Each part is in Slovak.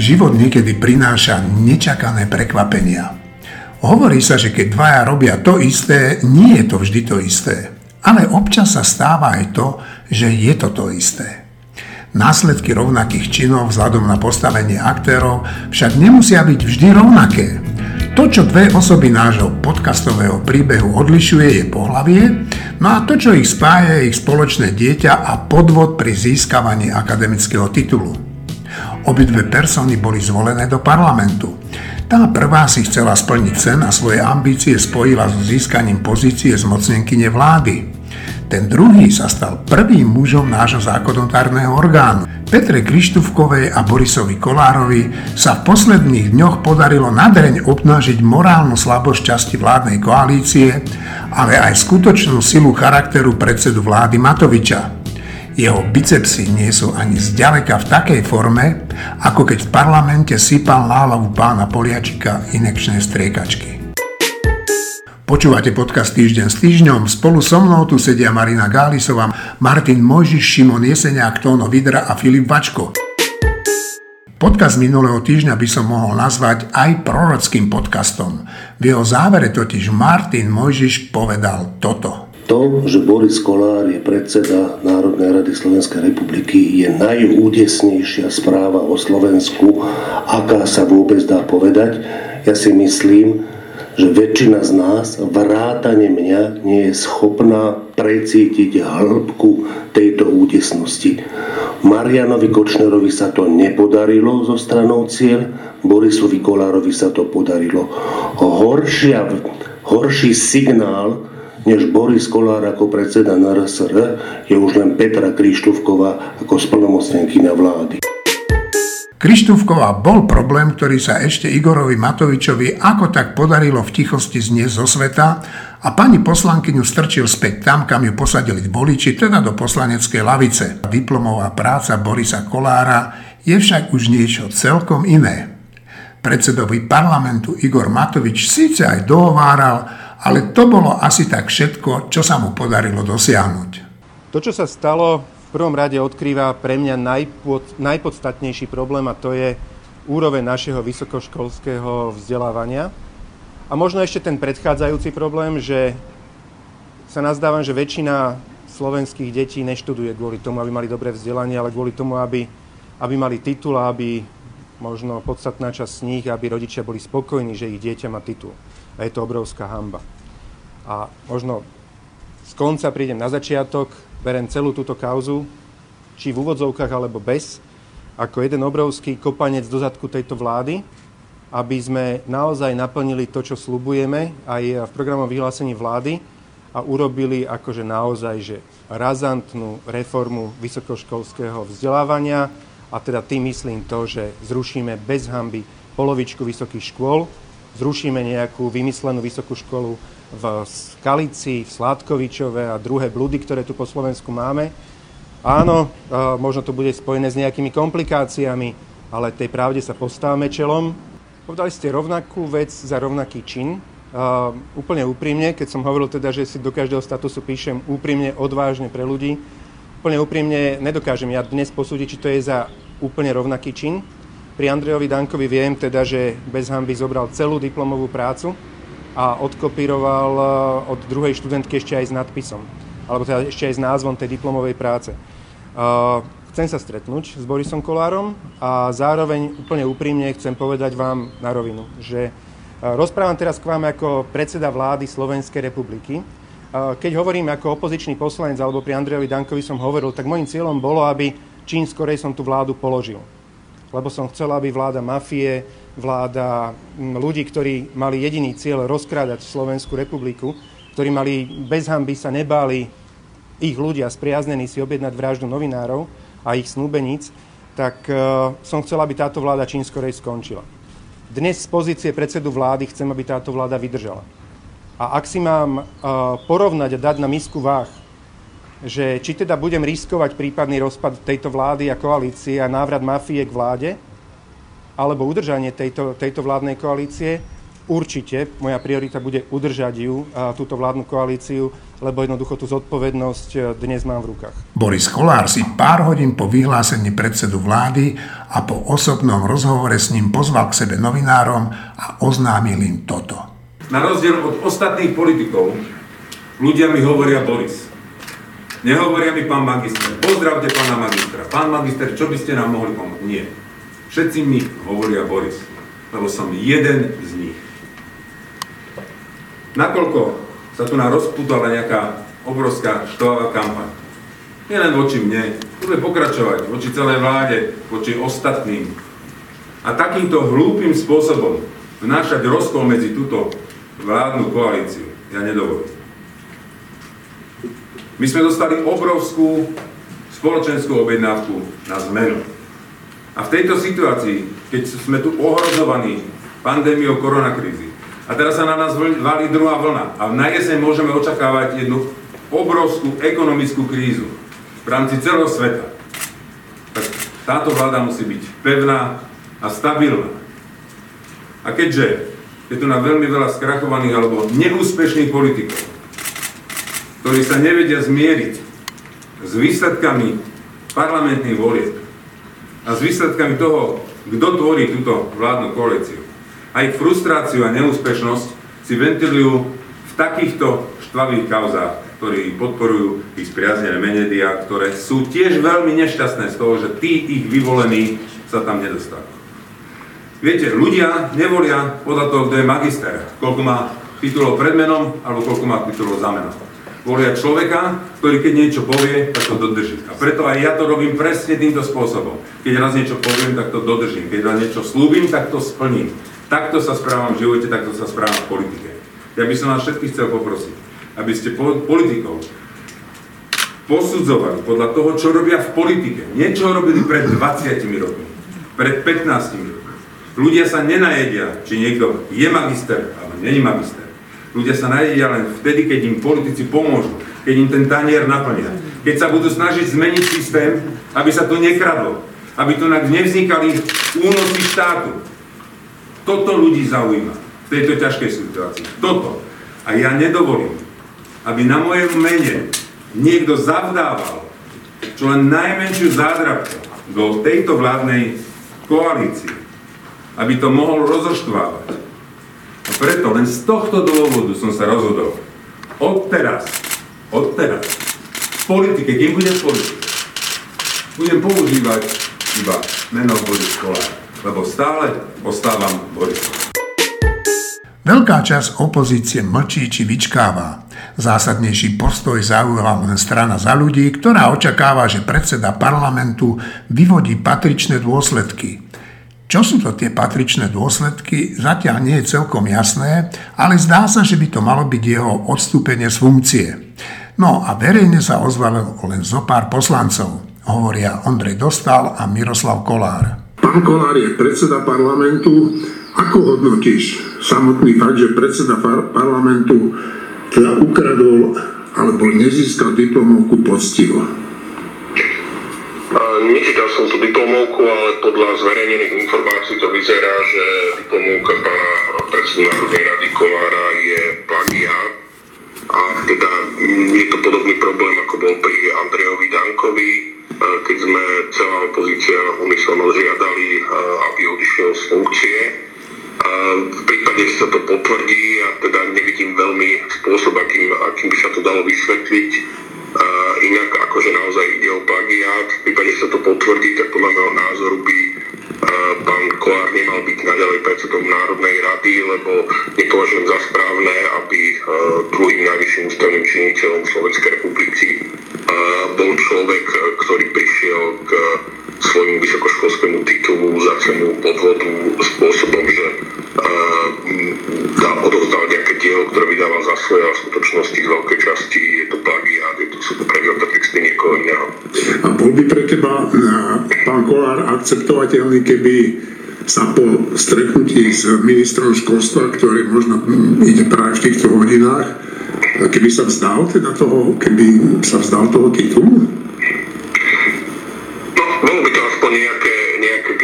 Život niekedy prináša nečakané prekvapenia. Hovorí sa, že keď dvaja robia to isté, nie je to vždy to isté. Ale občas sa stáva aj to, že je to to isté. Následky rovnakých činov vzhľadom na postavenie aktérov však nemusia byť vždy rovnaké. To, čo dve osoby nášho podcastového príbehu odlišuje, je pohlavie, no a to, čo ich spája, je ich spoločné dieťa a podvod pri získavaní akademického titulu. Obidve persony boli zvolené do parlamentu. Tá prvá si chcela splniť sen a svoje ambície spojila so získaním pozície zmocnenkyne vlády. Ten druhý sa stal prvým mužom nášho zákonodárneho orgánu. Petre Krištúvkovej a Borisovi Kolárovi sa v posledných dňoch podarilo nadreň obnážiť morálnu slabosť časti vládnej koalície, ale aj skutočnú silu charakteru predsedu vlády Matoviča. Jeho bicepsy nie sú ani zďaleka v takej forme, ako keď v parlamente sypal na pána Poliačika inekčné striekačky. Počúvate podcast Týždeň s týždňom. Spolu so mnou tu sedia Marina Gálisová, Martin Mojžiš, Šimon Jeseniak, Tóno Vidra a Filip Vačko. Podcast minulého týždňa by som mohol nazvať aj prorockým podcastom. V jeho závere totiž Martin Mojžiš povedal toto. To, že Boris Kolár je predseda Národnej rady Slovenskej republiky, je najúdesnejšia správa o Slovensku, aká sa vôbec dá povedať. Ja si myslím, že väčšina z nás, vrátane mňa, nie je schopná precítiť hĺbku tejto údesnosti. Marianovi Kočnerovi sa to nepodarilo zo stranou cieľ, Borisovi Kolárovi sa to podarilo. Horšia, horší signál, než Boris Kolár ako predseda NRSR, je už len Petra Krištúvková ako splnomocnenkyňa vlády. Krištúvková bol problém, ktorý sa ešte Igorovi Matovičovi ako tak podarilo v tichosti zniesť zo sveta a pani poslankyňu strčil späť tam, kam ju posadili voliči, teda do poslaneckej lavice. Diplomová práca Borisa Kolára je však už niečo celkom iné. Predsedovi parlamentu Igor Matovič síce aj dohováral, ale to bolo asi tak všetko, čo sa mu podarilo dosiahnuť. To, čo sa stalo v prvom rade odkrýva pre mňa najpod, najpodstatnejší problém a to je úroveň našeho vysokoškolského vzdelávania. A možno ešte ten predchádzajúci problém, že sa nazdávam, že väčšina slovenských detí neštuduje kvôli tomu, aby mali dobré vzdelanie, ale kvôli tomu, aby, aby mali titul a aby možno podstatná časť z nich, aby rodičia boli spokojní, že ich dieťa má titul. A je to obrovská hamba. A možno z konca prídem na začiatok berem celú túto kauzu, či v úvodzovkách alebo bez, ako jeden obrovský kopanec do zadku tejto vlády, aby sme naozaj naplnili to, čo slubujeme aj v programom vyhlásení vlády a urobili akože naozaj že razantnú reformu vysokoškolského vzdelávania a teda tým myslím to, že zrušíme bez hamby polovičku vysokých škôl, zrušíme nejakú vymyslenú vysokú školu v Skalici, v Sládkovičove a druhé blúdy, ktoré tu po Slovensku máme. Áno, možno to bude spojené s nejakými komplikáciami, ale tej pravde sa postávame čelom. Povedali ste rovnakú vec za rovnaký čin. Uh, úplne úprimne, keď som hovoril teda, že si do každého statusu píšem úprimne, odvážne pre ľudí, úplne úprimne nedokážem ja dnes posúdiť, či to je za úplne rovnaký čin. Pri Andrejovi Dankovi viem teda, že bez hamby zobral celú diplomovú prácu, a odkopíroval eh, od druhej študentky ešte aj s nadpisom, alebo teda ešte aj s názvom tej diplomovej práce. Eh, chcem sa stretnúť s Borisom Kolárom a zároveň úplne úprimne chcem povedať vám na rovinu, že eh, rozprávam teraz k vám ako predseda vlády Slovenskej republiky. Keď hovorím ako opozičný poslanec alebo pri Andrejovi Dankovi som hovoril, tak môjim cieľom bolo, aby čím skorej som tú vládu položil. Lebo som chcel, aby vláda mafie, vláda ľudí, ktorí mali jediný cieľ rozkrádať Slovenskú republiku, ktorí mali bez hamby sa nebáli ich ľudia spriaznení si objednať vraždu novinárov a ich snúbeníc, tak uh, som chcel, aby táto vláda čím skorej skončila. Dnes z pozície predsedu vlády chcem, aby táto vláda vydržala. A ak si mám uh, porovnať a dať na misku váh, že či teda budem riskovať prípadný rozpad tejto vlády a koalície a návrat mafie k vláde, alebo udržanie tejto, tejto vládnej koalície. Určite moja priorita bude udržať ju, túto vládnu koalíciu lebo jednoducho tú zodpovednosť e, dnes mám v rukách. Boris Kolár si pár hodín po vyhlásení predsedu vlády a po osobnom rozhovore s ním pozval k sebe novinárom a oznámil im toto. Na rozdiel od ostatných politikov, ľudia mi hovoria Boris. Nehovoria mi pán magister. Pozdravte pána magistra. Pán magister, čo by ste nám mohli pomôcť? Nie. Všetci mi hovoria Boris, lebo som jeden z nich. Nakoľko sa tu nám rozputala nejaká obrovská štová kampaň. Nielen voči mne, bude pokračovať voči celej vláde, voči ostatným. A takýmto hlúpým spôsobom vnášať rozkol medzi túto vládnu koalíciu ja nedovolím. My sme dostali obrovskú spoločenskú objednávku na zmenu. A v tejto situácii, keď sme tu ohrozovaní pandémiou koronakrízy, a teraz sa na nás valí druhá vlna. A na jeseň môžeme očakávať jednu obrovskú ekonomickú krízu v rámci celého sveta. Tak táto vláda musí byť pevná a stabilná. A keďže je tu na veľmi veľa skrachovaných alebo neúspešných politikov, ktorí sa nevedia zmieriť s výsledkami parlamentných volieb a s výsledkami toho, kto tvorí túto vládnu koalíciu, a ich frustráciu a neúspešnosť si ventilujú v takýchto štvavých kauzách, ktorí podporujú ich spriaznené médiá, ktoré sú tiež veľmi nešťastné z toho, že tí ich vyvolení sa tam nedostali. Viete, ľudia nevolia podľa toho, kto je magister, koľko má titulov pred menom alebo koľko má titulov za menom. Volia človeka, ktorý keď niečo povie, tak to dodrží. A preto aj ja to robím presne týmto spôsobom. Keď raz niečo poviem, tak to dodržím. Keď raz niečo slúbim, tak to splním. Takto sa správam v živote, takto sa správam v politike. Ja by som vás všetkých chcel poprosiť, aby ste politikov posudzovali podľa toho, čo robia v politike. Niečo robili pred 20 rokmi, pred 15 rokmi. Ľudia sa nenajedia, či niekto je magister alebo není magister. Ľudia sa najedia len vtedy, keď im politici pomôžu, keď im ten tanier naplnia. Keď sa budú snažiť zmeniť systém, aby sa to nekradlo, aby tu nevznikali únosy štátu, toto ľudí zaujíma v tejto ťažkej situácii. Toto. A ja nedovolím, aby na mojom mene niekto zavdával čo len najmenšiu zádrabku do tejto vládnej koalície, aby to mohol rozoštvávať. A preto len z tohto dôvodu som sa rozhodol. Odteraz, odteraz, v politike, kým budem v politike, budem používať iba meno Boris Kolár lebo stále ostávam Boris. Veľká časť opozície mlčí či vyčkáva. Zásadnejší postoj zaujala len strana za ľudí, ktorá očakáva, že predseda parlamentu vyvodí patričné dôsledky. Čo sú to tie patričné dôsledky, zatiaľ nie je celkom jasné, ale zdá sa, že by to malo byť jeho odstúpenie z funkcie. No a verejne sa ozvalo len zo pár poslancov, hovoria Ondrej Dostal a Miroslav Kolár. Pán Kolár je predseda parlamentu. Ako hodnotíš samotný fakt, že predseda parlamentu teda ukradol alebo nezískal diplomovku poctivo? Nečítal som tú diplomovku, ale podľa zverejnených informácií to vyzerá, že diplomovka pána predsedu Národnej rady Kolára je plagiát. A teda je to podobný problém, ako bol pri Andrejovi Dankovi, keď sme celá opozícia umyselno žiadali, aby odišiel z funkcie. V prípade, že sa to potvrdí, a teda nevidím veľmi spôsob, akým, akým by sa to dalo vysvetliť, inak akože naozaj ide o plagiát. V prípade, sa to potvrdí, tak podľa môjho názoru by pán Kolár nemal byť naďalej predsedom Národnej rady, lebo nepovažujem za správne, aby druhým najvyšším ústavným činiteľom Slovenskej republiky bol človek, ktorý prišiel k svojmu vysokoškolskému titulu za cenu podvodu spôsobom, že dá odovzdal nejaké dielo, ktoré vydával za svoje a v skutočnosti z veľkej časti je to plagiát, je to, sú to predmetné texty niekoho iného. A bol by pre teba, pán Kolár, akceptovateľný, keby sa po stretnutí s ministrom školstva, ktorý možno ide práve v týchto hodinách, keby sa vzdal teda toho, keby sa vzdal toho titulu?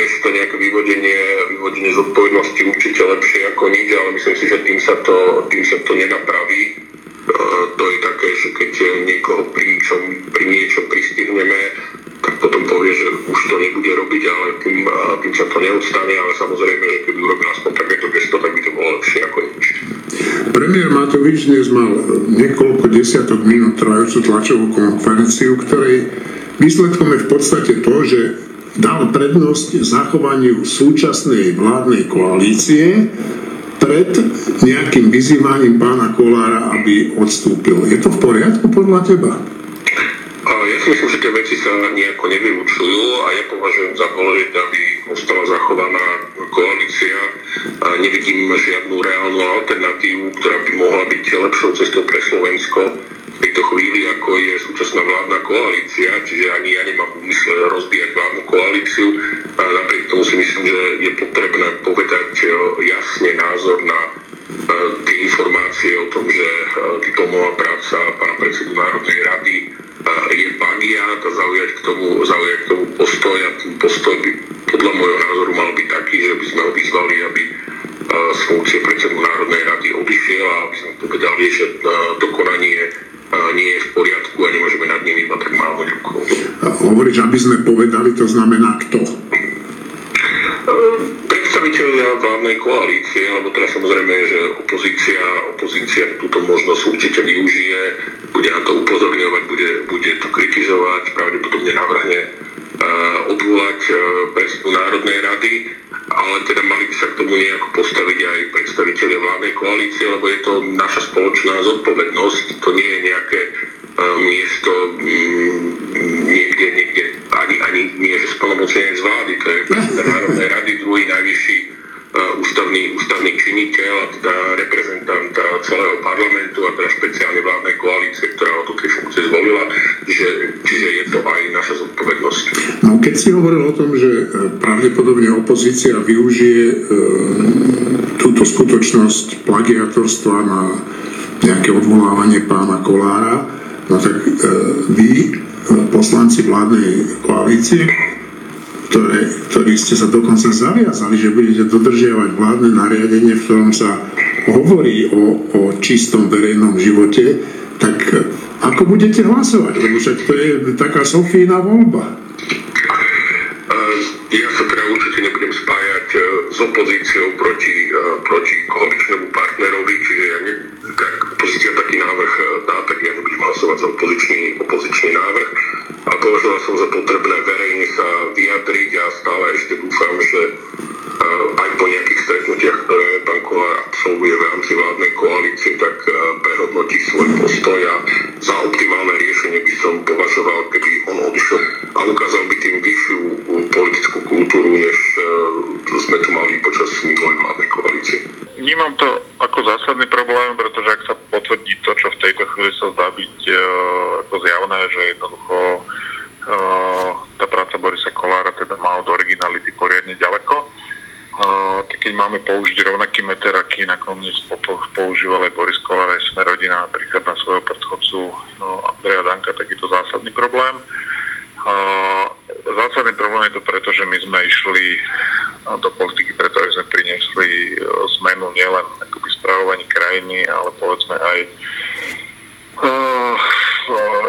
Nejaké gesto, nejaké vyvodenie, vyvodenie zodpovednosti určite lepšie ako nič, ale myslím si, že tým sa to, tým sa to nenapraví. E, to je také, že keď niekoho pri niečom, pri niečom pristihneme, tak potom povie, že už to nebude robiť, ale tým, tým sa to neodstane, ale samozrejme, že keby urobil aspoň takéto gesto, tak by to bolo lepšie ako nič. Premiér Matovič dnes mal niekoľko desiatok minút trvajúcu tlačovú konferenciu, ktorej výsledkom je v podstate to, že dal prednosť zachovaniu súčasnej vládnej koalície pred nejakým vyzývaním pána Kolára, aby odstúpil. Je to v poriadku podľa teba? Ja si myslím, že tie veci sa nejako nevylúčujú a ja považujem za dôležité, aby ostala zachovaná koalícia. A nevidím žiadnu reálnu alternatívu, ktorá by mohla byť lepšou cestou pre Slovensko tejto chvíli, ako je súčasná vládna koalícia, čiže ani ja nemám úmysle rozbíjať vládnu koalíciu. A napriek tomu si myslím, že je potrebné povedať e, jasne názor na e, tie informácie o tom, že diplomová práca pána predsedu Národnej rady je plagiát a zaujať k tomu, zaujať k tomu postoj a ten postoj by podľa môjho názoru mal byť taký, že by sme ho vyzvali, aby z funkcie predsedu Národnej rady odišiel a aby sme povedali, že dokonanie nie je v poriadku a nemôžeme nad ním iba tak málo rukou. Hovoríš, aby sme povedali, to znamená kto? Predstaviteľia vládnej koalície, lebo teraz samozrejme, že opozícia, opozícia túto možnosť určite využije, bude na to upozorňovať, bude, bude to kritizovať, pravdepodobne navrhne odvolať predsedu Národnej rady ale teda mali by sa k tomu nejako postaviť aj predstaviteľe vládnej koalície, lebo je to naša spoločná zodpovednosť. To nie je nejaké uh, miesto um, niekde, niekde, ani, ani nie, že z vlády, to je predseda Národnej rady, druhý najvyšší ústavný, ústavný činiteľ teda reprezentant celého parlamentu a teda špeciálne vládnej koalície, ktorá ho do tej funkcie zvolila, že, čiže je to aj naša zodpovednosť. No keď si hovoril o tom, že e, pravdepodobne opozícia využije e, túto skutočnosť plagiatorstva na nejaké odvolávanie pána Kolára, no tak e, vy, poslanci vládnej koalície, ktoré, ktorí ste sa dokonca zaviazali, že budete dodržiavať vládne nariadenie, v ktorom sa hovorí o, o čistom verejnom živote, tak ako budete hlasovať? Lebo však to je taká Sofína voľba. Ja sa teda určite nebudem spájať e, s opozíciou proti, e, proti koaličnému partnerovi, čiže ja ne, tak opozícia taký návrh dá, tak ja nebudem hlasovať za opozičný, opozičný návrh. A považoval som za potrebné verejne sa vyjadriť. A stále ešte dúfam, že aj po nejakých stretnutiach, ktoré pán Kolár absolvuje v rámci vládnej koalície, tak prehodnotí svoj postoj a za optimálne riešenie by som považoval, keby on odišiel a ukázal by tým vyššiu politickú kultúru, než sme tu mali počas minulej vládnej koalície. Vnímam to ako zásadný problém, pretože ak sa potvrdí to, čo v tejto chvíli sa zdá byť ako zjavné, že jednoducho tá práca Borisa Kolára teda má od originality poriadne ďaleko, tak keď máme použiť rovnaký meter, aký nakoniec používal aj Boris Kolár aj sme rodina napríklad na svojho predchodcu no, Andreja Danka, tak je to zásadný problém. Uh, zásadný problém je to preto, že my sme išli do politiky preto, aby sme priniesli e, zmenu nielen akoby správovaní krajiny, ale povedzme aj uh,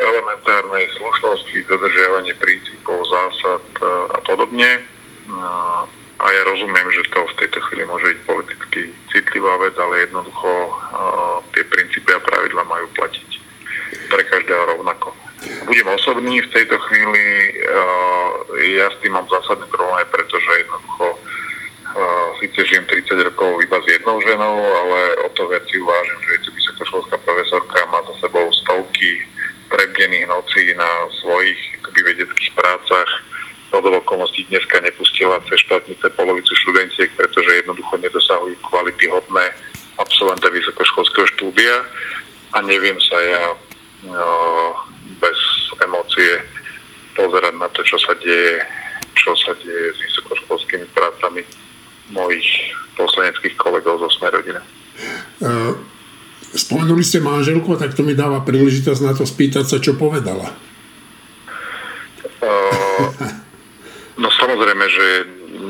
elementárnej slušnosti, dodržiavanie princípov, zásad a podobne. Uh, a ja rozumiem, že to v tejto chvíli môže byť politicky citlivá vec, ale jednoducho uh, tie princípy a pravidla majú platiť pre každého rovnako. Budem osobný v tejto chvíli, uh, ja s tým mám zásadný problém, pretože jednoducho uh, síce žijem 30 rokov iba s jednou ženou, ale o to viac si uvážim, že je to vysokoškolská profesorka, má za sebou stovky prebdených nocí na svojich vedeckých prácach. Do okolností dneska nepustila cez štátnice polovicu študentiek, pretože jednoducho nedosahujú kvality hodné absolventa vysokoškolského štúdia a neviem sa ja uh, bez emócie pozerať na to, čo sa deje, čo sa deje s vysokoškolskými prácami mojich poslaneckých kolegov zo Sme rodina. Uh, spomenuli ste manželku, tak to mi dáva príležitosť na to spýtať sa, čo povedala. Uh, no samozrejme, že je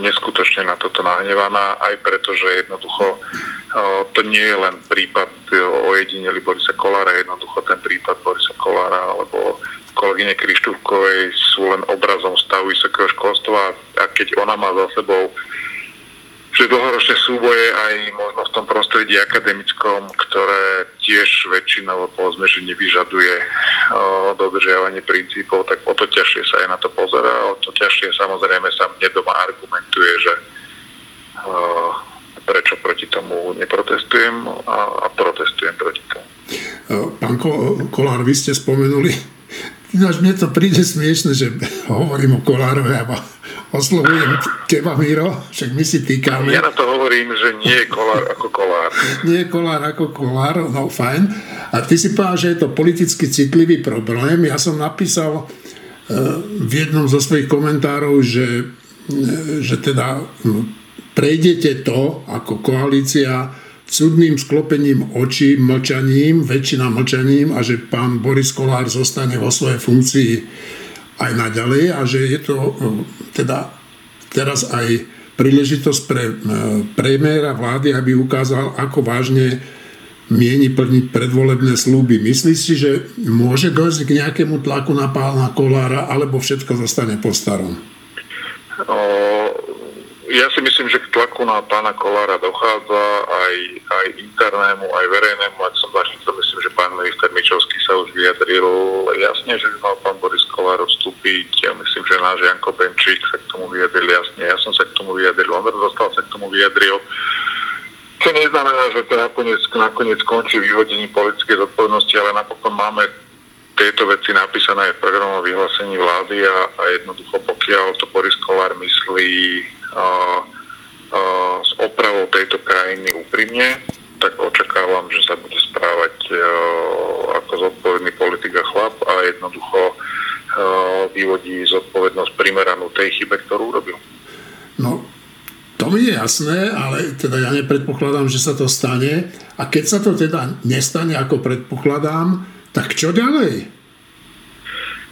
neskutočne na toto nahnevaná, aj preto, že jednoducho to nie je len prípad o jedineli Borisa Kolára, jednoducho ten prípad Borisa Kolára alebo kolegyne Krištúvkovej sú len obrazom stavu vysokého školstva a keď ona má za sebou že dlhoročné súboje aj možno v tom prostredí akademickom, ktoré tiež väčšinou povedzme, že nevyžaduje o, princípov, tak o to ťažšie sa aj na to pozera, o to ťažšie samozrejme sa mne doma argumentuje, že prečo proti tomu neprotestujem a, a protestujem proti tomu. Pán Kolár, vy ste spomenuli, ináč mne to príde smiešne, že hovorím o Kolárovi a oslovujem Miro, však my si týkame. Ja na to hovorím, že nie je kolár ako kolár. nie je kolár ako kolár, no fajn. A ty si povedal, že je to politicky citlivý problém. Ja som napísal uh, v jednom zo svojich komentárov, že, uh, že teda prejdete to ako koalícia cudným sklopením očí, mlčaním, väčšina mlčaním a že pán Boris Kolár zostane vo svojej funkcii aj naďalej a že je to e, teda teraz aj príležitosť pre e, premiéra vlády, aby ukázal, ako vážne mieni plniť predvolebné slúby. Myslíš si, že môže dojsť k nejakému tlaku na pána Kolára, alebo všetko zostane po starom? Ja si myslím, že k tlaku na pána Kolára dochádza aj, aj internému, aj verejnému. Ak som zachytil, minister Mičovský sa už vyjadril jasne, že by mal pán Boris Kolár vstúpiť. Ja myslím, že náš Janko Benčík sa k tomu vyjadril jasne. Ja som sa k tomu vyjadril, Ondr dostal sa k tomu vyjadril. Čo neznamená, že to nakoniec, nakoniec skončí vyhodení politické zodpovednosti, ale napokon máme tieto veci napísané aj v programovom vyhlásení vlády a, a jednoducho pokiaľ to Boris Kolár myslí s opravou tejto krajiny úprimne, tak očakávam, že sa bude správať ako zodpovedný politik a chlap a jednoducho vyvodí zodpovednosť primeranú tej chybe, ktorú urobil. No, to mi je jasné, ale teda ja nepredpokladám, že sa to stane. A keď sa to teda nestane, ako predpokladám, tak čo ďalej?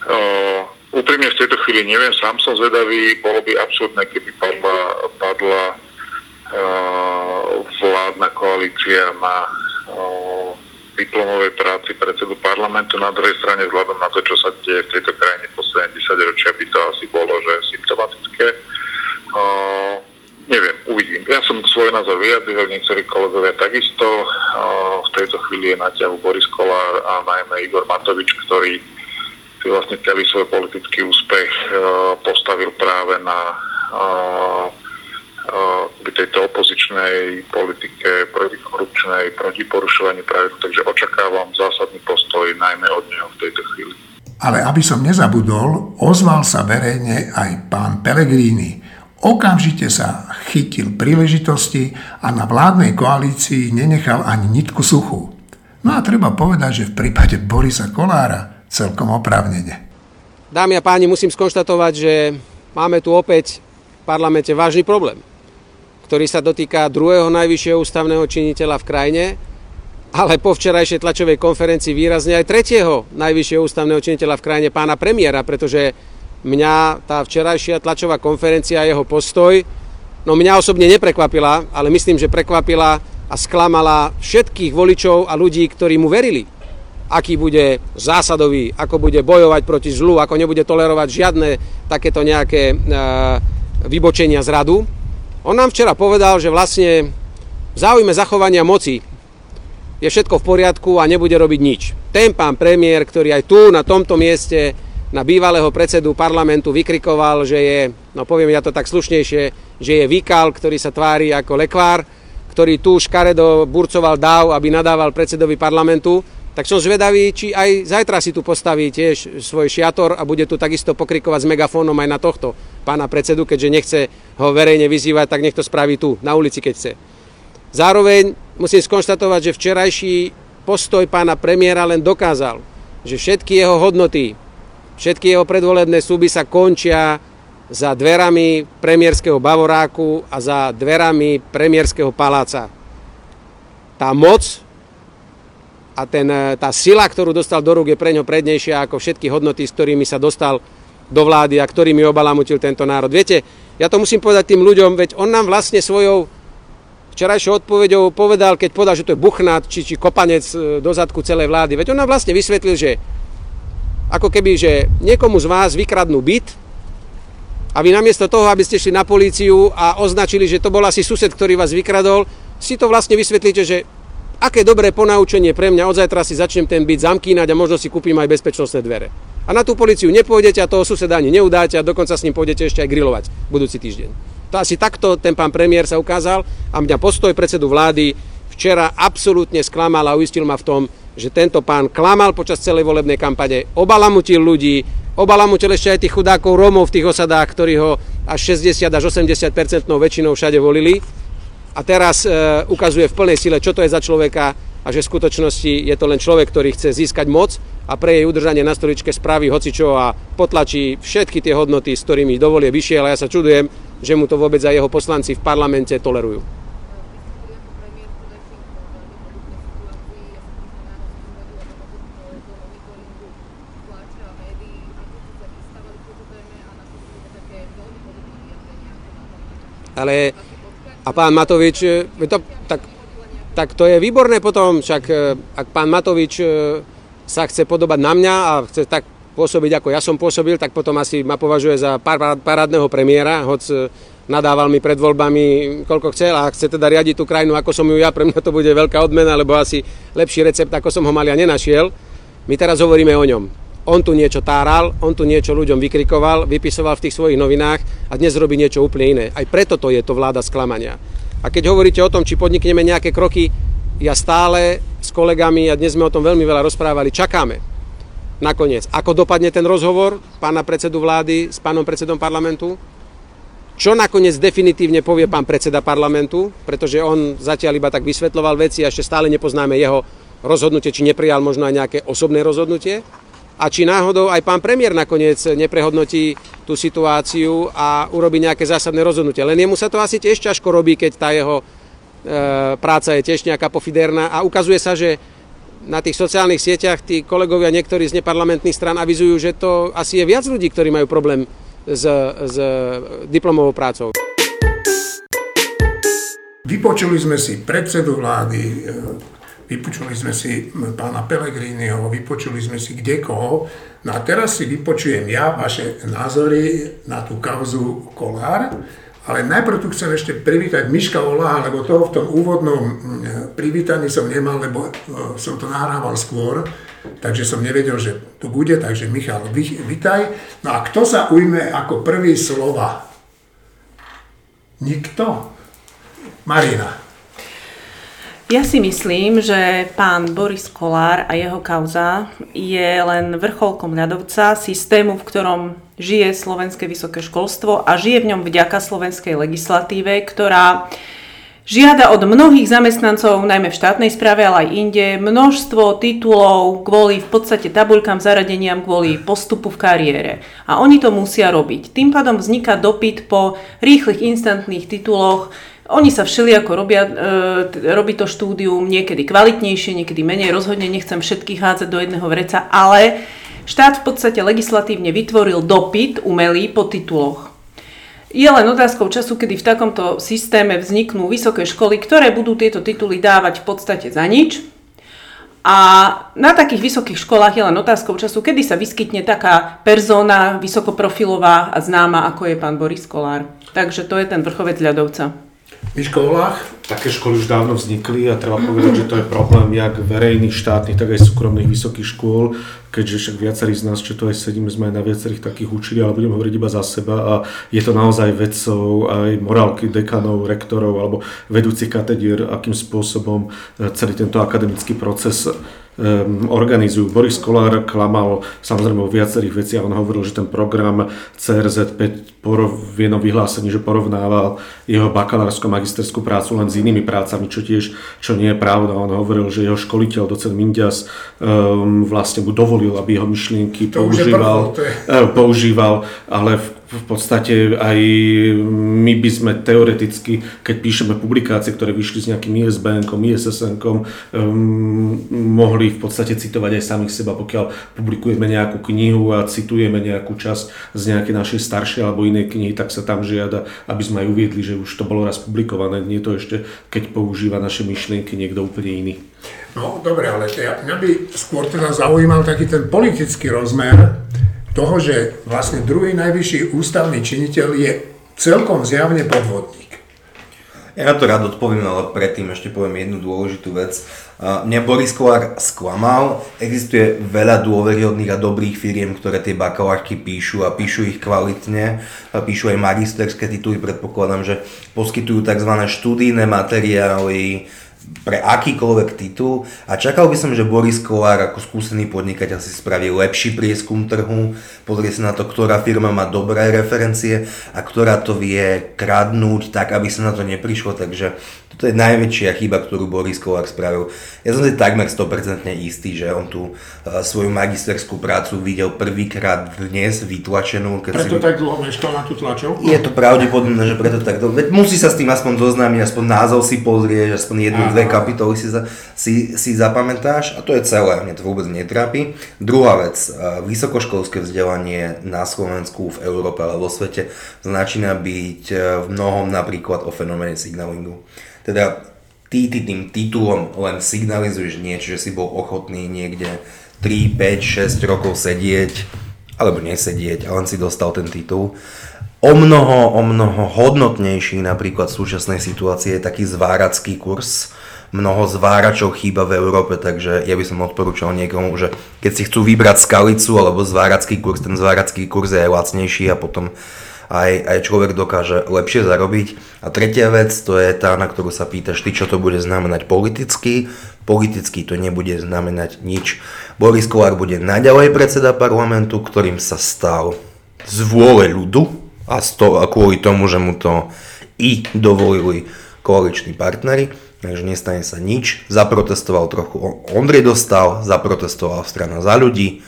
Uh, úprimne v tejto chvíli neviem, sám som zvedavý, bolo by absurdné, keby padla, padla uh, vládna koalícia na uh, diplomovej práci predsedu parlamentu. Na druhej strane, vzhľadom na to, čo sa deje v tejto krajine posledné 10 ročia, by to asi bolo, že symptomatické. Uh, neviem, uvidím. Ja som svoj názor vyjadril, niektorí kolegovia takisto. Uh, v tejto chvíli je na ťahu Boris Kolár a najmä Igor Matovič, ktorý si vlastne celý svoj politický úspech uh, postavil práve na uh, uh, tejto opozičnej politike, protikorupčnej, proti porušovaní pravidel, takže očakávam zásadný postoj najmä od neho v tejto chvíli. Ale aby som nezabudol, ozval sa verejne aj pán Pellegrini. Okamžite sa chytil príležitosti a na vládnej koalícii nenechal ani nitku suchú. No a treba povedať, že v prípade Borisa Kolára celkom oprávnene. Dámy a páni, musím skonštatovať, že máme tu opäť v parlamente vážny problém, ktorý sa dotýka druhého najvyššieho ústavného činiteľa v krajine, ale po včerajšej tlačovej konferencii výrazne aj tretieho najvyššieho ústavného činiteľa v krajine, pána premiéra, pretože mňa tá včerajšia tlačová konferencia a jeho postoj, no mňa osobne neprekvapila, ale myslím, že prekvapila a sklamala všetkých voličov a ľudí, ktorí mu verili aký bude zásadový, ako bude bojovať proti zlu, ako nebude tolerovať žiadne takéto nejaké e, vybočenia z radu. On nám včera povedal, že vlastne v záujme zachovania moci je všetko v poriadku a nebude robiť nič. Ten pán premiér, ktorý aj tu na tomto mieste na bývalého predsedu parlamentu vykrikoval, že je, no poviem ja to tak slušnejšie, že je výkal, ktorý sa tvári ako lekvár, ktorý tu škaredo burcoval dáv, aby nadával predsedovi parlamentu, tak som zvedavý, či aj zajtra si tu postaví tiež svoj šiator a bude tu takisto pokrikovať s megafónom aj na tohto pána predsedu, keďže nechce ho verejne vyzývať, tak nech to spraví tu, na ulici, keď chce. Zároveň musím skonštatovať, že včerajší postoj pána premiéra len dokázal, že všetky jeho hodnoty, všetky jeho predvolebné súby sa končia za dverami premiérskeho bavoráku a za dverami premiérskeho paláca. Tá moc, a ten, e, tá sila, ktorú dostal do rúk, je pre ňo prednejšia ako všetky hodnoty, s ktorými sa dostal do vlády a ktorými obalamutil tento národ. Viete, ja to musím povedať tým ľuďom, veď on nám vlastne svojou včerajšou odpovedou povedal, keď povedal, že to je buchnát či, či kopanec e, do zadku celej vlády, veď on nám vlastne vysvetlil, že Ako keby, že niekomu z vás vykradnú byt a vy namiesto toho, aby ste šli na políciu a označili, že to bol asi sused, ktorý vás vykradol, si to vlastne vysvetlíte, že aké dobré ponaučenie pre mňa, od zajtra si začnem ten byt zamkínať a možno si kúpim aj bezpečnostné dvere. A na tú policiu nepôjdete a toho suseda ani neudáte a dokonca s ním pôjdete ešte aj grilovať budúci týždeň. To asi takto ten pán premiér sa ukázal a mňa postoj predsedu vlády včera absolútne sklamal a uistil ma v tom, že tento pán klamal počas celej volebnej kampane, obalamutil ľudí, obalamutil ešte aj tých chudákov Rómov v tých osadách, ktorí ho až 60 až 80% väčšinou všade volili a teraz e, ukazuje v plnej sile, čo to je za človeka a že v skutočnosti je to len človek, ktorý chce získať moc a pre jej udržanie na stoličke spraví hocičo a potlačí všetky tie hodnoty, s ktorými dovolie vyššie, ale ja sa čudujem, že mu to vôbec aj jeho poslanci v parlamente tolerujú. Ale a pán Matovič, e, to, tak, tak to je výborné potom, však e, ak pán Matovič e, sa chce podobať na mňa a chce tak pôsobiť, ako ja som pôsobil, tak potom asi ma považuje za parádneho premiéra, hoc nadával mi pred voľbami, koľko chcel a chce teda riadiť tú krajinu, ako som ju ja, pre mňa to bude veľká odmena, lebo asi lepší recept, ako som ho mal ja nenašiel. My teraz hovoríme o ňom. On tu niečo táral, on tu niečo ľuďom vykrikoval, vypisoval v tých svojich novinách a dnes robí niečo úplne iné. Aj preto to je to vláda sklamania. A keď hovoríte o tom, či podnikneme nejaké kroky, ja stále s kolegami, a dnes sme o tom veľmi veľa rozprávali, čakáme. Nakoniec, ako dopadne ten rozhovor pána predsedu vlády s pánom predsedom parlamentu? Čo nakoniec definitívne povie pán predseda parlamentu, pretože on zatiaľ iba tak vysvetloval veci a ešte stále nepoznáme jeho rozhodnutie, či neprijal možno aj nejaké osobné rozhodnutie a či náhodou aj pán premiér nakoniec neprehodnotí tú situáciu a urobí nejaké zásadné rozhodnutie. Len jemu sa to asi tiež ťažko robí, keď tá jeho e, práca je tiež nejaká pofiderná a ukazuje sa, že na tých sociálnych sieťach tí kolegovia niektorí z neparlamentných stran avizujú, že to asi je viac ľudí, ktorí majú problém s, s diplomovou prácou. Vypočuli sme si predsedu vlády, Vypočuli sme si pána Pelegriniho, vypočuli sme si kde koho. No a teraz si vypočujem ja vaše názory na tú kauzu Kolár. Ale najprv tu chcem ešte privítať Miška Olaha, lebo toho v tom úvodnom privítaní som nemal, lebo som to nahrával skôr, takže som nevedel, že tu bude, takže Michal, vitaj. No a kto sa ujme ako prvý slova? Nikto? Marina. Ja si myslím, že pán Boris Kolár a jeho kauza je len vrcholkom ľadovca systému, v ktorom žije slovenské vysoké školstvo a žije v ňom vďaka slovenskej legislatíve, ktorá žiada od mnohých zamestnancov, najmä v štátnej správe, ale aj inde, množstvo titulov kvôli v podstate tabuľkám zaradeniam kvôli postupu v kariére. A oni to musia robiť. Tým pádom vzniká dopyt po rýchlych instantných tituloch, oni sa všelijako robia, e, robí to štúdium niekedy kvalitnejšie, niekedy menej. Rozhodne nechcem všetkých hádzať do jedného vreca, ale štát v podstate legislatívne vytvoril dopyt umelý po tituloch. Je len otázkou času, kedy v takomto systéme vzniknú vysoké školy, ktoré budú tieto tituly dávať v podstate za nič. A na takých vysokých školách je len otázkou času, kedy sa vyskytne taká persona vysokoprofilová a známa, ako je pán Boris Kolár. Takže to je ten vrchovec ľadovca. Miško Olach? Také školy už dávno vznikli a treba povedať, že to je problém jak verejných štátnych, tak aj súkromných vysokých škôl, keďže však viacerí z nás, čo to aj sedíme, sme aj na viacerých takých učili, ale budem hovoriť iba za seba a je to naozaj vedcov, aj morálky dekanov, rektorov alebo vedúcich katedier, akým spôsobom e, celý tento akademický proces organizujú. Boris Kolár klamal samozrejme o viacerých veciach. On hovoril, že ten program CRZ 5 porov, v jednom vyhlásení, že porovnával jeho bakalárskú magisterskú prácu len s inými prácami, čo tiež čo nie je pravda. On hovoril, že jeho školiteľ, docent Mindias, um, vlastne mu dovolil, aby jeho myšlienky používal, je, používal, ale v v podstate aj my by sme teoreticky, keď píšeme publikácie, ktoré vyšli s nejakým ISBN-kom, ISSN-kom, um, mohli v podstate citovať aj samých seba, pokiaľ publikujeme nejakú knihu a citujeme nejakú časť z nejakej našej staršej alebo inej knihy, tak sa tam žiada, aby sme aj uviedli, že už to bolo raz publikované, nie to ešte, keď používa naše myšlienky niekto úplne iný. No dobre, ale ja, mňa by skôr teda zaujímal taký ten politický rozmer, toho, že vlastne druhý najvyšší ústavný činiteľ je celkom zjavne podvodník. Ja na to rád odpoviem, ale predtým ešte poviem jednu dôležitú vec. Mne Boris Kolár sklamal, existuje veľa dôveryhodných a dobrých firiem, ktoré tie bakalárky píšu a píšu ich kvalitne, píšu aj magisterské tituly, predpokladám, že poskytujú tzv. študijné materiály, pre akýkoľvek titul a čakal by som, že Boris Kolár ako skúsený podnikateľ si spraví lepší prieskum trhu, pozrie sa na to, ktorá firma má dobré referencie a ktorá to vie kradnúť tak, aby sa na to neprišlo, takže toto je najväčšia chyba, ktorú Boris Kolár spravil. Ja som si takmer 100% istý, že on tú uh, svoju magisterskú prácu videl prvýkrát dnes vytlačenú. Keď preto si... tak dlho meškal na tú tlačovku? Je to pravdepodobné, že preto tak dlho. Veď musí sa s tým aspoň zoznámiť, aspoň názov si pozrieť, aspoň jednu, Aha. dve kapitoly si, za, si, si zapamätáš a to je celé, mne to vôbec netrápi. Druhá vec, uh, vysokoškolské vzdelanie na Slovensku, v Európe, ale vo svete začína byť uh, v mnohom napríklad o fenoméne signalingu. Teda ty, ty tým titulom len signalizuješ niečo, že si bol ochotný niekde 3, 5, 6 rokov sedieť, alebo nesedieť, a len si dostal ten titul. O mnoho, o mnoho hodnotnejší napríklad v súčasnej situácii je taký zváracký kurz. Mnoho zváračov chýba v Európe, takže ja by som odporúčal niekomu, že keď si chcú vybrať skalicu alebo zváracký kurz, ten zváracký kurz je aj lacnejší a potom aj, aj človek dokáže lepšie zarobiť. A tretia vec, to je tá, na ktorú sa pýtaš ty, čo to bude znamenať politicky. Politicky to nebude znamenať nič. Boris Kolár bude naďalej predseda parlamentu, ktorým sa stal z vôle ľudu a, sto, a kvôli tomu, že mu to i dovolili koaliční partnery, takže nestane sa nič. Zaprotestoval trochu Ondrej Dostal, zaprotestoval strana za ľudí,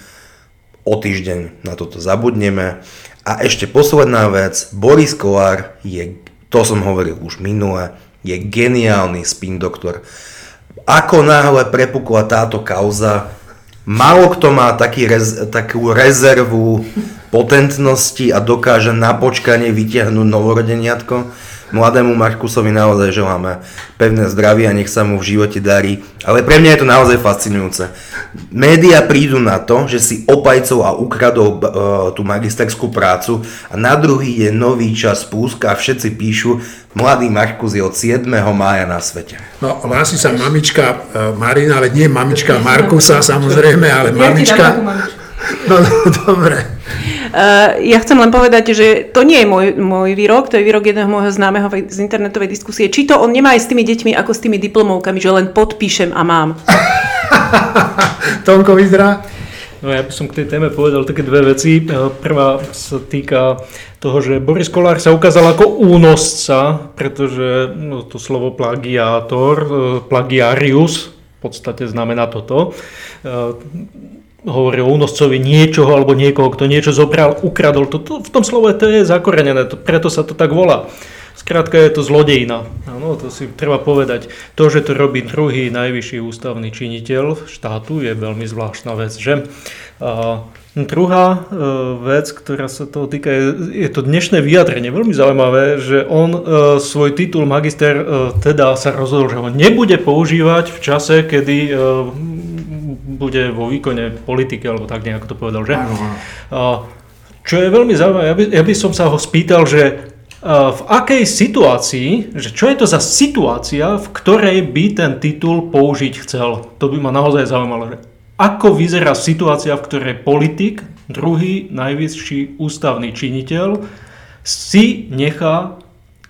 o týždeň na toto zabudneme a ešte posledná vec, Boris Kolár je, to som hovoril už minule, je geniálny spin doktor. Ako náhle prepukla táto kauza, málo kto má taký rez, takú rezervu potentnosti a dokáže na počkanie vytiahnuť novorodeniatko Mladému Markusovi naozaj želáme pevné zdravie a nech sa mu v živote darí. Ale pre mňa je to naozaj fascinujúce. Média prídu na to, že si opajcov a ukradol uh, tú magisterskú prácu a na druhý je nový čas púska a všetci píšu, mladý Markus je od 7. mája na svete. No, hlási sa mamička uh, Marina, ale nie mamička Markusa samozrejme, ale mamička... No, no, dobre. Eh, ja chcem len povedať, že to nie je môj, môj výrok, to je výrok jedného môjho známeho z internetovej diskusie. Či to on nemá aj s tými deťmi ako s tými diplomovkami, že len podpíšem a mám. Tonko vyzerá? No ja by som k tej téme povedal také dve veci. Eh, prvá sa týka toho, že Boris Kolár sa ukázal ako únosca, pretože no, to slovo plagiátor, eh, plagiarius v podstate znamená toto hovorí o únoscovi niečoho alebo niekoho, kto niečo zobral, ukradol. To, to, v tom slove to je zakorenené, to, preto sa to tak volá. Skrátka je to zlodejina. Áno, to si treba povedať. To, že to robí druhý najvyšší ústavný činiteľ štátu, je veľmi zvláštna vec, že? A druhá e, vec, ktorá sa toho týka, je, je to dnešné vyjadrenie. Veľmi zaujímavé, že on e, svoj titul magister e, teda sa rozhodol, že ho nebude používať v čase, kedy e, bude vo výkone politiky, alebo tak nejako to povedal, že? Čo je veľmi zaujímavé, ja by, ja by som sa ho spýtal, že v akej situácii, že čo je to za situácia, v ktorej by ten titul použiť chcel? To by ma naozaj zaujímalo. Že ako vyzerá situácia, v ktorej politik, druhý najvyšší ústavný činiteľ, si nechá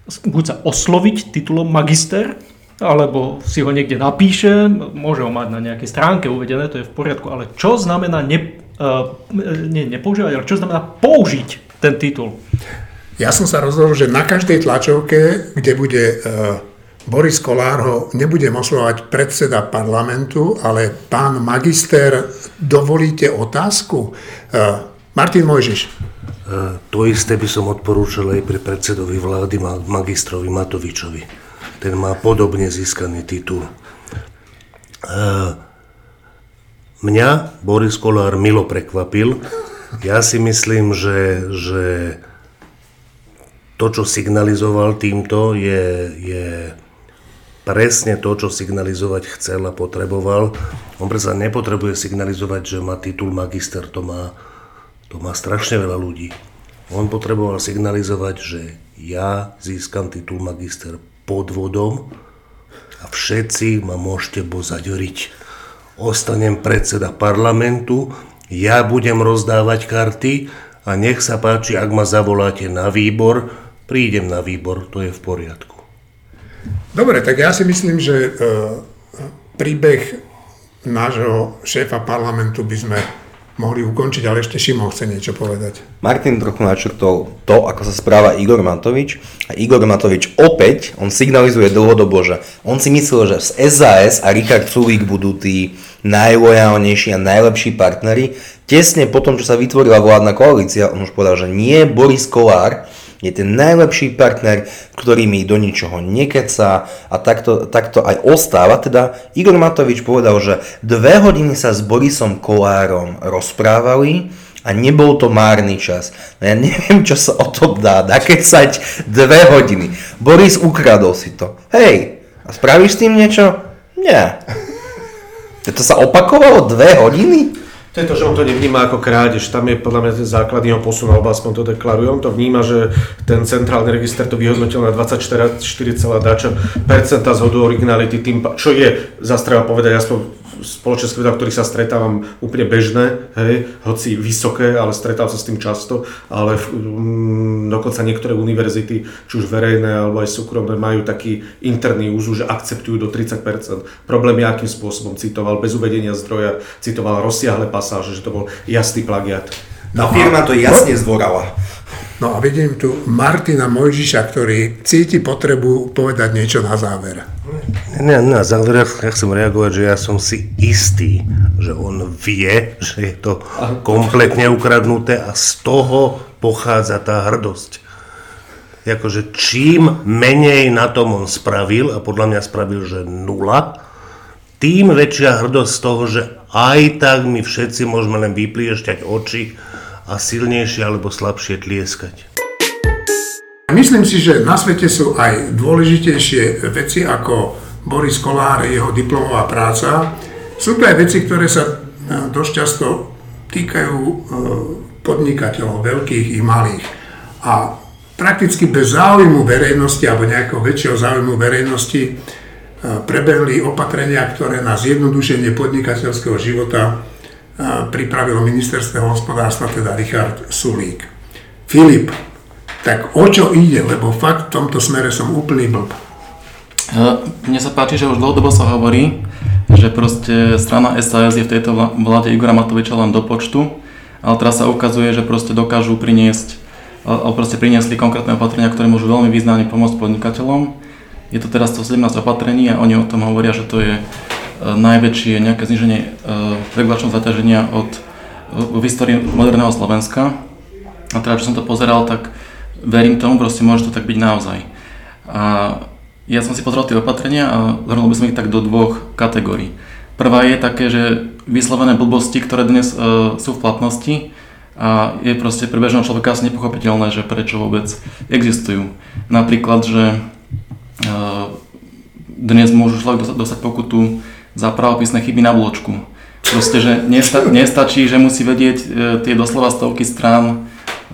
buď sa osloviť titulom magister, alebo si ho niekde napíše, môže ho mať na nejakej stránke uvedené, to je v poriadku, ale čo znamená ne, uh, nie nepoužívať, ale čo znamená použiť ten titul? Ja som sa rozhodol, že na každej tlačovke, kde bude uh, Boris Kolár, ho nebudem oslovať predseda parlamentu, ale pán magister, dovolíte otázku? Uh, Martin Mojžiš. to isté by som odporúčal aj pre predsedovi vlády magistrovi Matovičovi. Ten má podobne získaný titul. E, mňa Boris Kolár milo prekvapil. Ja si myslím, že, že to, čo signalizoval týmto, je, je presne to, čo signalizovať chcel a potreboval. On predsa nepotrebuje signalizovať, že má titul magister, to má, to má strašne veľa ľudí. On potreboval signalizovať, že ja získam titul magister podvodom a všetci ma môžete bozaďoriť. Ostanem predseda parlamentu, ja budem rozdávať karty a nech sa páči, ak ma zavoláte na výbor, prídem na výbor, to je v poriadku. Dobre, tak ja si myslím, že e, príbeh nášho šéfa parlamentu by sme mohli ukončiť, ale ešte Šimon chce niečo povedať. Martin trochu načrtol to, ako sa správa Igor Matovič. A Igor Matovič opäť, on signalizuje dlhodobo, že on si myslel, že z SAS a Richard Sulík budú tí najlojálnejší a najlepší partneri. Tesne potom, čo sa vytvorila vládna koalícia, on už povedal, že nie Boris Kolár, je ten najlepší partner, ktorý mi do ničoho nekecá a takto, takto aj ostáva. Teda Igor Matovič povedal, že dve hodiny sa s Borisom Kolárom rozprávali a nebol to márny čas. No ja neviem, čo sa o to dá nakecať dve hodiny. Boris ukradol si to. Hej, a spravíš s tým niečo? Nie. To sa opakovalo dve hodiny? To je to, že on to nevníma ako krádež. Tam je podľa mňa ten základný jeho posun, alebo aspoň to deklaruje. On to vníma, že ten centrálny register to vyhodnotil na 24,dačo percenta zhodu originality, tým, čo je, zase povedať, aspoň spoločenské veda, ktorých sa stretávam úplne bežné, hej, hoci vysoké, ale stretávam sa s tým často, ale um, dokonca niektoré univerzity, či už verejné alebo aj súkromné, majú taký interný úzu, že akceptujú do 30%. Problém je, akým spôsobom citoval, bez uvedenia zdroja, citoval rozsiahle pasáže, že to bol jasný plagiat. No, firma to jasne zvorala. No a vidím tu Martina Mojžiša, ktorý cíti potrebu povedať niečo na záver. Na, na záver ja chcem reagovať, že ja som si istý, že on vie, že je to kompletne ukradnuté a z toho pochádza tá hrdosť. Jakože čím menej na tom on spravil, a podľa mňa spravil, že nula, tým väčšia hrdosť z toho, že aj tak my všetci môžeme len vypliešťať oči a silnejšie alebo slabšie tlieskať. Myslím si, že na svete sú aj dôležitejšie veci ako Boris Kolár, jeho diplomová práca. Sú to aj veci, ktoré sa e, dosť často týkajú e, podnikateľov, veľkých i malých. A prakticky bez záujmu verejnosti alebo nejakého väčšieho záujmu verejnosti e, prebehli opatrenia, ktoré na zjednodušenie podnikateľského života pripravilo ministerstvo hospodárstva, teda Richard Sulík. Filip, tak o čo ide, lebo fakt v tomto smere som úplný blb. Mne sa páči, že už dlhodobo sa hovorí, že proste strana SAS je v tejto vláde Igora Matoviča len do počtu, ale teraz sa ukazuje, že proste dokážu priniesť, ale proste priniesli konkrétne opatrenia, ktoré môžu veľmi významne pomôcť podnikateľom. Je to teraz 117 opatrení a oni o tom hovoria, že to je E, najväčšie nejaké zniženie e, regulačného zaťaženia od, v histórii moderného Slovenska. A teda, čo som to pozeral, tak verím tomu, proste môže to tak byť naozaj. A ja som si pozrel tie opatrenia a zhrnul by som ich tak do dvoch kategórií. Prvá je také, že vyslovené blbosti, ktoré dnes uh, sú v platnosti a je proste pre bežného človeka asi nepochopiteľné, že prečo vôbec existujú. Napríklad, že uh, dnes môžu človek dostať, dostať pokutu za pravopisné chyby na bločku. Proste, že nesta- nestačí, že musí vedieť e, tie doslova stovky strán e,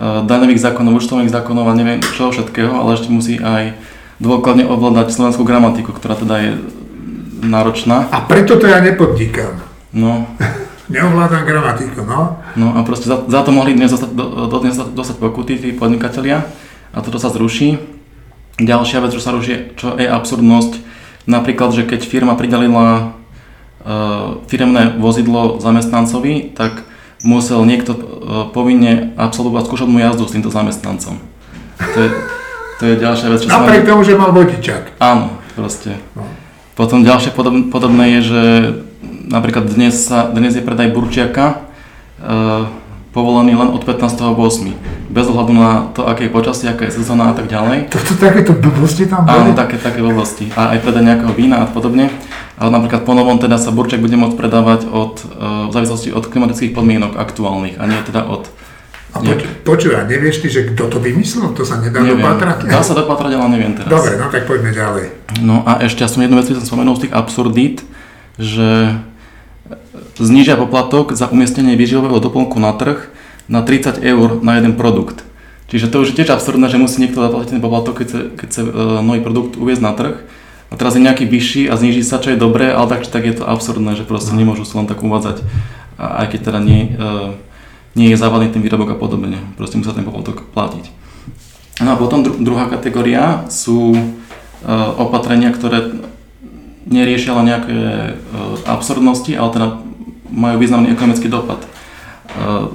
daňových zákonov, účtovných zákonov a neviem čo všetkého, ale ešte musí aj dôkladne ovládať slovenskú gramatiku, ktorá teda je náročná. A preto to ja nepodnikám. No. Neovládam gramatiku, no. No a proste za, za to mohli dnes dostať, do, do, dnes dostať pokuty tí podnikatelia a toto sa zruší. Ďalšia vec, čo sa ruší, čo je absurdnosť, napríklad, že keď firma pridelila Eh, firemné vozidlo zamestnancovi, tak musel niekto eh, povinne absolvovať skúšobnú jazdu s týmto zamestnancom. To je, to je ďalšia vec, čo Napriek tomu, že mal vodičak. Áno, proste. No. Potom ďalšie podobné je, že napríklad dnes, sa, dnes je predaj burčiaka e, povolený len od 15.8. bez ohľadu na to, aké je počasie, aká je sezóna a tak ďalej. To, to takéto blbosti tam boli? Áno, také, také blbosti. A aj predať nejakého vína a podobne. Ale napríklad po novom teda sa burček bude môcť predávať od, e, v závislosti od klimatických podmienok aktuálnych a nie teda od a poč- počúva, nevieš ty, že kto to vymyslel? To sa nedá neviem. dopatrať? Dá sa dopatrať, ale neviem teraz. Dobre, no tak poďme ďalej. No a ešte ja som jednu vec som spomenul z tých absurdít, že znižia poplatok za umiestnenie výživového doplnku na trh na 30 eur na jeden produkt. Čiže to už je tiež absurdné, že musí niekto zaplatiť ten poplatok, keď chce, keď chce uh, nový produkt uviezť na trh. A teraz je nejaký vyšší a zniží sa, čo je dobré, ale tak tak je to absurdné, že proste nemôžu sa len tak uvádzať, aj keď teda nie, uh, nie je závadný ten výrobok a podobne. Proste musia ten poplatok platiť. No a potom dru- druhá kategória sú uh, opatrenia, ktoré neriešia len nejaké uh, absurdnosti, ale teda majú významný ekonomický dopad. Uh,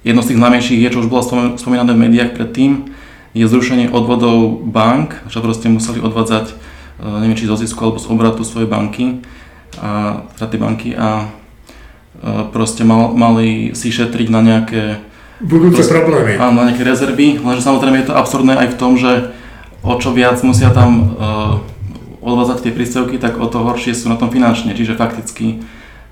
jedno z tých známejších je, čo už bolo spomínané v médiách predtým, je zrušenie odvodov bank, že proste museli odvádzať, neviem či zo zisku alebo z obratu svojej banky, a, teda tie banky a proste mal, mali si šetriť na nejaké budúce proste, problémy. Áno, na nejaké rezervy, lenže samozrejme je to absurdné aj v tom, že o čo viac musia tam uh, odvázať tie príspevky, tak o to horšie sú na tom finančne, čiže fakticky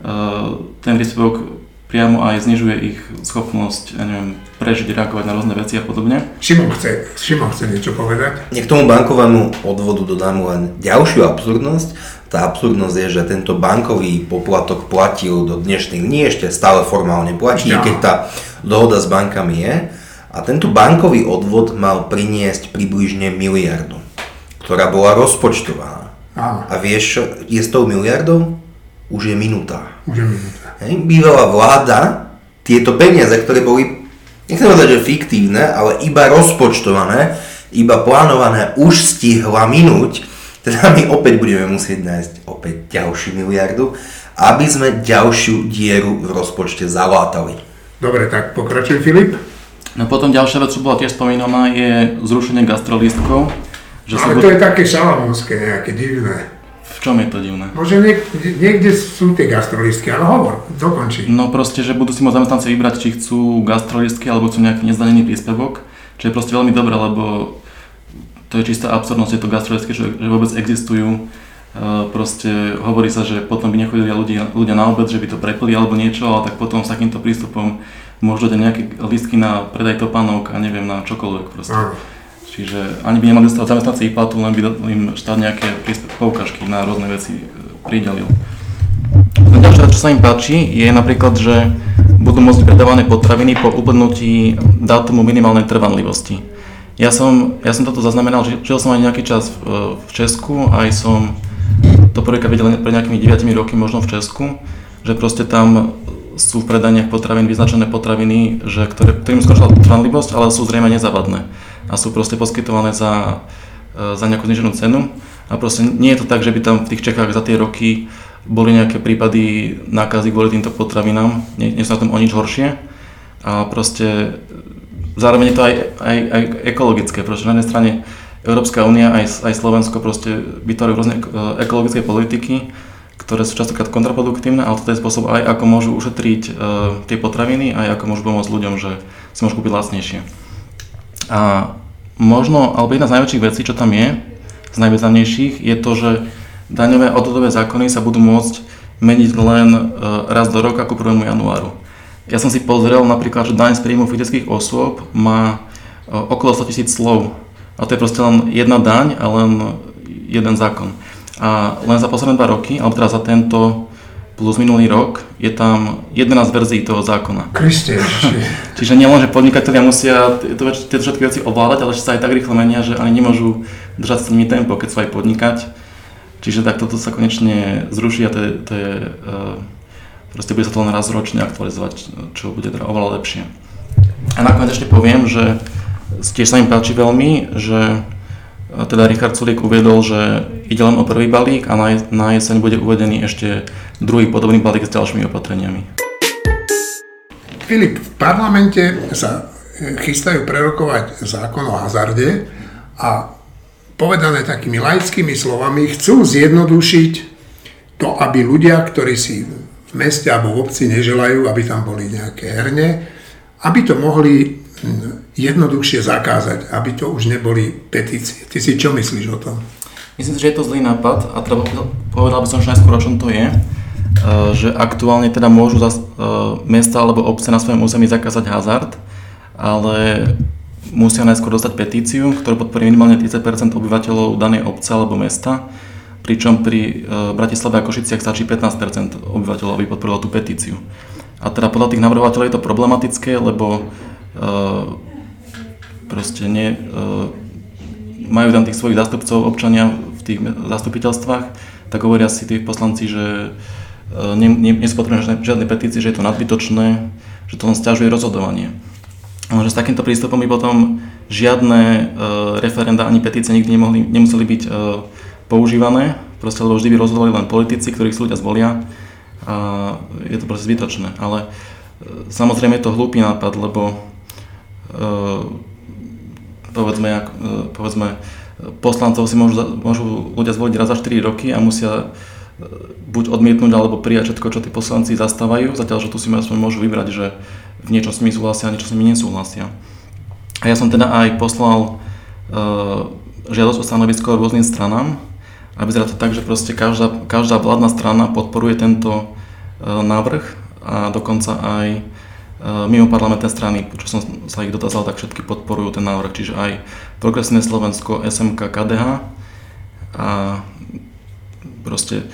uh, ten príspevok priamo aj znižuje ich schopnosť, ja neviem, prežiť, reagovať na rôzne veci a podobne. Šimon chce, Šimon chce niečo povedať? Nie k tomu bankovému odvodu dodám len ďalšiu absurdnosť. Tá absurdnosť je, že tento bankový poplatok platil do dnešných dní, ešte stále formálne platí, ja. keď tá dohoda s bankami je. A tento bankový odvod mal priniesť približne miliardu, ktorá bola rozpočtovaná. A vieš, je s tou miliardou? Už je minúta. Bývalá vláda tieto peniaze, ktoré boli, nechcem povedať, že fiktívne, ale iba rozpočtované, iba plánované, už stihla minúť teda my opäť budeme musieť nájsť opäť ďalšiu miliardu, aby sme ďalšiu dieru v rozpočte zalátali. Dobre, tak pokračuj Filip. No potom ďalšia vec, čo bola tiež spomínaná, je zrušenie gastrolístkov. Že Ale to je také šalamúnske, nejaké divné. Čom je to divné? Bože, niek- niekde sú tie gastrolistky, ale hovor, dokončí. No proste, že budú si môcť zamestnanci vybrať, či chcú gastrolistky alebo chcú nejaký nezdanený príspevok, čo je proste veľmi dobré, lebo to je čistá absurdnosť, je to gastrolické, že, že vôbec existujú. Uh, proste hovorí sa, že potom by nechodili ľudia, ľudia na obed, že by to prepili alebo niečo, ale tak potom s takýmto prístupom môžu dať nejaké listky na predaj topánok a neviem, na čokoľvek proste. Uh. Čiže ani by nemali dostať zamestnanci platu, len by im štát nejaké poukažky na rôzne veci e, pridelil. Ďalšia čo sa im páči, je napríklad, že budú môcť predávané potraviny po uplnutí dátumu minimálnej trvanlivosti. Ja som, ja som toto zaznamenal, že žil som aj nejaký čas v, v Česku, aj som to prvýkrát videl pred nejakými 9 roky možno v Česku, že proste tam sú v predaniach potravín vyznačené potraviny, že ktoré, ktorým skončila trvanlivosť, ale sú zrejme nezavadné a sú proste poskytované za, e, za nejakú zniženú cenu. A proste nie je to tak, že by tam v tých Čechách za tie roky boli nejaké prípady nákazy kvôli týmto potravinám, nie, nie sú na tom o nič horšie. A proste zároveň je to aj, aj, aj ekologické, pretože na jednej strane Európska únia aj, aj Slovensko proste vytvárajú rôzne e, ekologické politiky, ktoré sú častokrát kontraproduktívne, ale toto je spôsob aj ako môžu ušetriť uh, tie potraviny, aj ako môžu pomôcť ľuďom, že si môžu kúpiť lacnejšie. A možno, alebo jedna z najväčších vecí, čo tam je, z najvýznamnejších, je to, že daňové odvodové zákony sa budú môcť meniť len uh, raz do roka ako 1. januáru. Ja som si pozrel napríklad, že daň z príjmu fyzických osôb má e, okolo 100 tisíc slov. A to je proste len jedna daň a len jeden zákon. A len za posledné dva roky, alebo teda za tento plus minulý rok, je tam 11 verzií toho zákona. Kriste, Čiže nielen, že podnikatelia musia tieto všetky veci ovládať, ale že sa aj tak rýchlo menia, že ani nemôžu držať s nimi tempo, keď sú aj podnikať. Čiže tak toto sa konečne zruší a to je, to je uh, Proste bude sa to len raz ročne aktualizovať, čo bude teda oveľa lepšie. A nakoniec ešte poviem, že tiež sa im páči veľmi, že teda Richard Sulík uviedol, že ide len o prvý balík a na, jeseň bude uvedený ešte druhý podobný balík s ďalšími opatreniami. Filip, v parlamente sa e, chystajú prerokovať zákon o hazarde a povedané takými laickými slovami chcú zjednodušiť to, aby ľudia, ktorí si v meste alebo v obci neželajú, aby tam boli nejaké herne, aby to mohli jednoduchšie zakázať, aby to už neboli petície. Ty si čo myslíš o tom? Myslím si, že je to zlý nápad a treba, povedal by som že najskôr, o čom to je. E, že aktuálne teda môžu zas, e, mesta alebo obce na svojom území zakázať hazard, ale musia najskôr dostať petíciu, ktorú podporí minimálne 30% obyvateľov danej obce alebo mesta, pričom pri e, Bratislave a Košiciach stačí 15% obyvateľov, aby podporilo tú petíciu. A teda podľa tých navrhovateľov je to problematické, lebo proste nie, majú tam tých svojich zástupcov občania v tých zastupiteľstvách, tak hovoria si tí poslanci, že e, sú potrebné žiadne, petície, že je to nadbytočné, že to len stiažuje rozhodovanie. Ale že s takýmto prístupom by potom žiadne e, referenda ani petície nikdy nemohli, nemuseli byť e, používané, proste, lebo vždy by rozhodovali len politici, ktorých si ľudia zvolia a je to proste zbytočné. Ale e, samozrejme je to hlúpy nápad, lebo e, povedzme, e, povedzme poslancov si môžu, môžu ľudia zvoliť raz za 4 roky a musia e, buď odmietnúť alebo prijať všetko, čo tí poslanci zastávajú, zatiaľ, že tu si aspoň môžu vybrať, že v niečom s nimi súhlasia a niečo s nimi nesúhlasia. A ja som teda aj poslal uh, žiadosť o stanovisko rôznym stranám a vyzerá to tak, že proste každá, každá vládna strana podporuje tento uh, návrh a dokonca aj mimo parlamentné strany, čo som sa ich dotázal, tak všetky podporujú ten návrh, čiže aj Progresívne Slovensko, SMK, KDH a proste eh,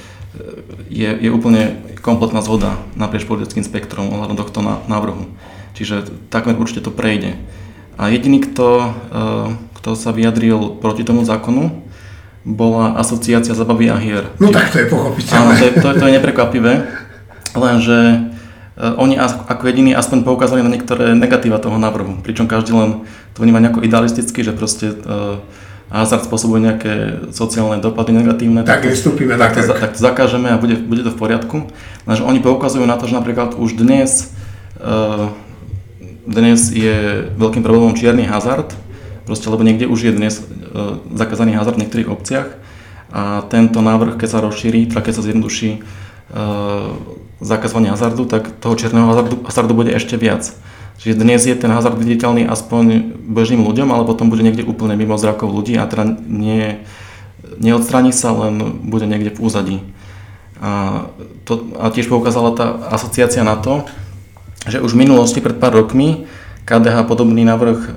je, je úplne kompletná zhoda naprieč politickým spektrom ohľadom tohto návrhu. Čiže takmer určite to prejde. A jediný, kto, eh, kto sa vyjadril proti tomu zákonu, bola asociácia zabavy a hier. No tak to je pochopiteľné. Áno, to je, to, to je neprekvapivé, lenže Eh, oni ako jediní aspoň poukázali na niektoré negatíva toho návrhu, pričom každý len to vníma nejako idealisticky, že proste uh, hazard spôsobuje nejaké sociálne dopady negatívne. Tak, tak, vystúpime tak, tak, to, tak to zakážeme a bude, bude to v poriadku. Lenže oni poukazujú na to, že napríklad už dnes, uh, dnes je veľkým problémom čierny hazard, proste, lebo niekde už je dnes zakázaný hazard v niektorých obciach a tento návrh, keď sa rozšíri, tak keď sa zjednoduší zakazovania hazardu, tak toho čierneho hazardu, hazardu bude ešte viac. Čiže dnes je ten hazard viditeľný aspoň bežným ľuďom, ale potom bude niekde úplne mimo zrakov ľudí a teda nie, neodstraní sa, len bude niekde v úzadí. A, to, a tiež poukázala tá asociácia na to, že už v minulosti pred pár rokmi KDH podobný návrh e,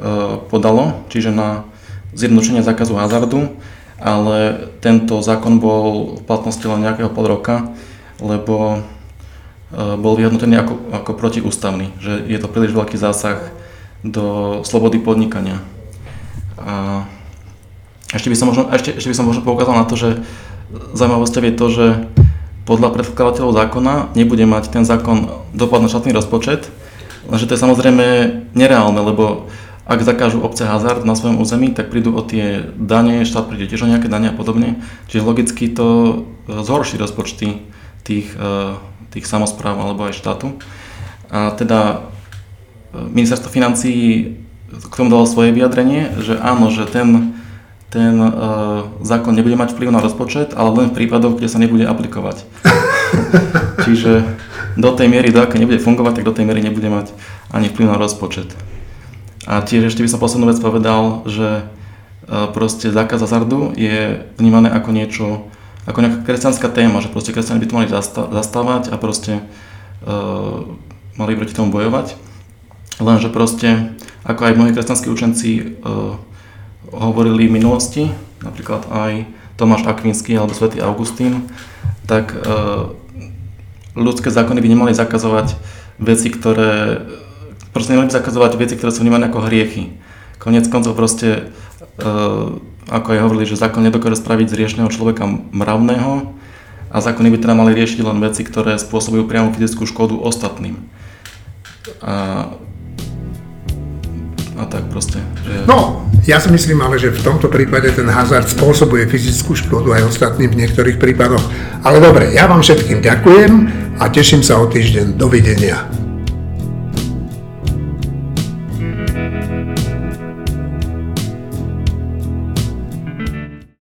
podalo, čiže na zjednodušenie zákazu hazardu, ale tento zákon bol v platnosti len nejakého pol roka, lebo bol vyhodnotený ako, ako protiústavný, že je to príliš veľký zásah do slobody podnikania. A ešte by som možno, ešte, ešte by som možno poukázal na to, že zaujímavosťou je to, že podľa predkladateľov zákona nebude mať ten zákon dopad na štátny rozpočet, lenže to je samozrejme nereálne, lebo ak zakážu obce hazard na svojom území, tak prídu o tie dane, štát príde tiež o nejaké dane a podobne, čiže logicky to zhorší rozpočty tých uh, tých samozpráv alebo aj štátu. A teda e, ministerstvo financí k tomu dalo svoje vyjadrenie, že áno, že ten, ten uh, zákon nebude mať vplyv na rozpočet, ale len v prípadoch, kde sa nebude aplikovať. Čiže do tej miery, do aké nebude fungovať, tak do tej miery nebude mať ani vplyv na rozpočet. A tiež ešte by som poslednú vec povedal, že uh, proste zákaz hazardu je vnímané ako niečo, ako nejaká kresťanská téma, že proste kresťania by to mali zastávať a proste uh, mali proti tomu bojovať. Lenže proste, ako aj mnohí kresťanskí učenci uh, hovorili v minulosti, napríklad aj Tomáš Akvinský alebo svätý Augustín, tak uh, ľudské zákony by nemali zakazovať veci, ktoré proste nemali by zakazovať veci, ktoré sú vnímané ako hriechy. Konec koncov proste uh, ako aj hovorili, že zákon nedokáže spraviť z riešného človeka mravného a zákony by teda mali riešiť len veci, ktoré spôsobujú priamo fyzickú škodu ostatným. A, a tak proste. Že... No, ja si myslím ale, že v tomto prípade ten hazard spôsobuje fyzickú škodu aj ostatným v niektorých prípadoch. Ale dobre, ja vám všetkým ďakujem a teším sa o týždeň. Dovidenia.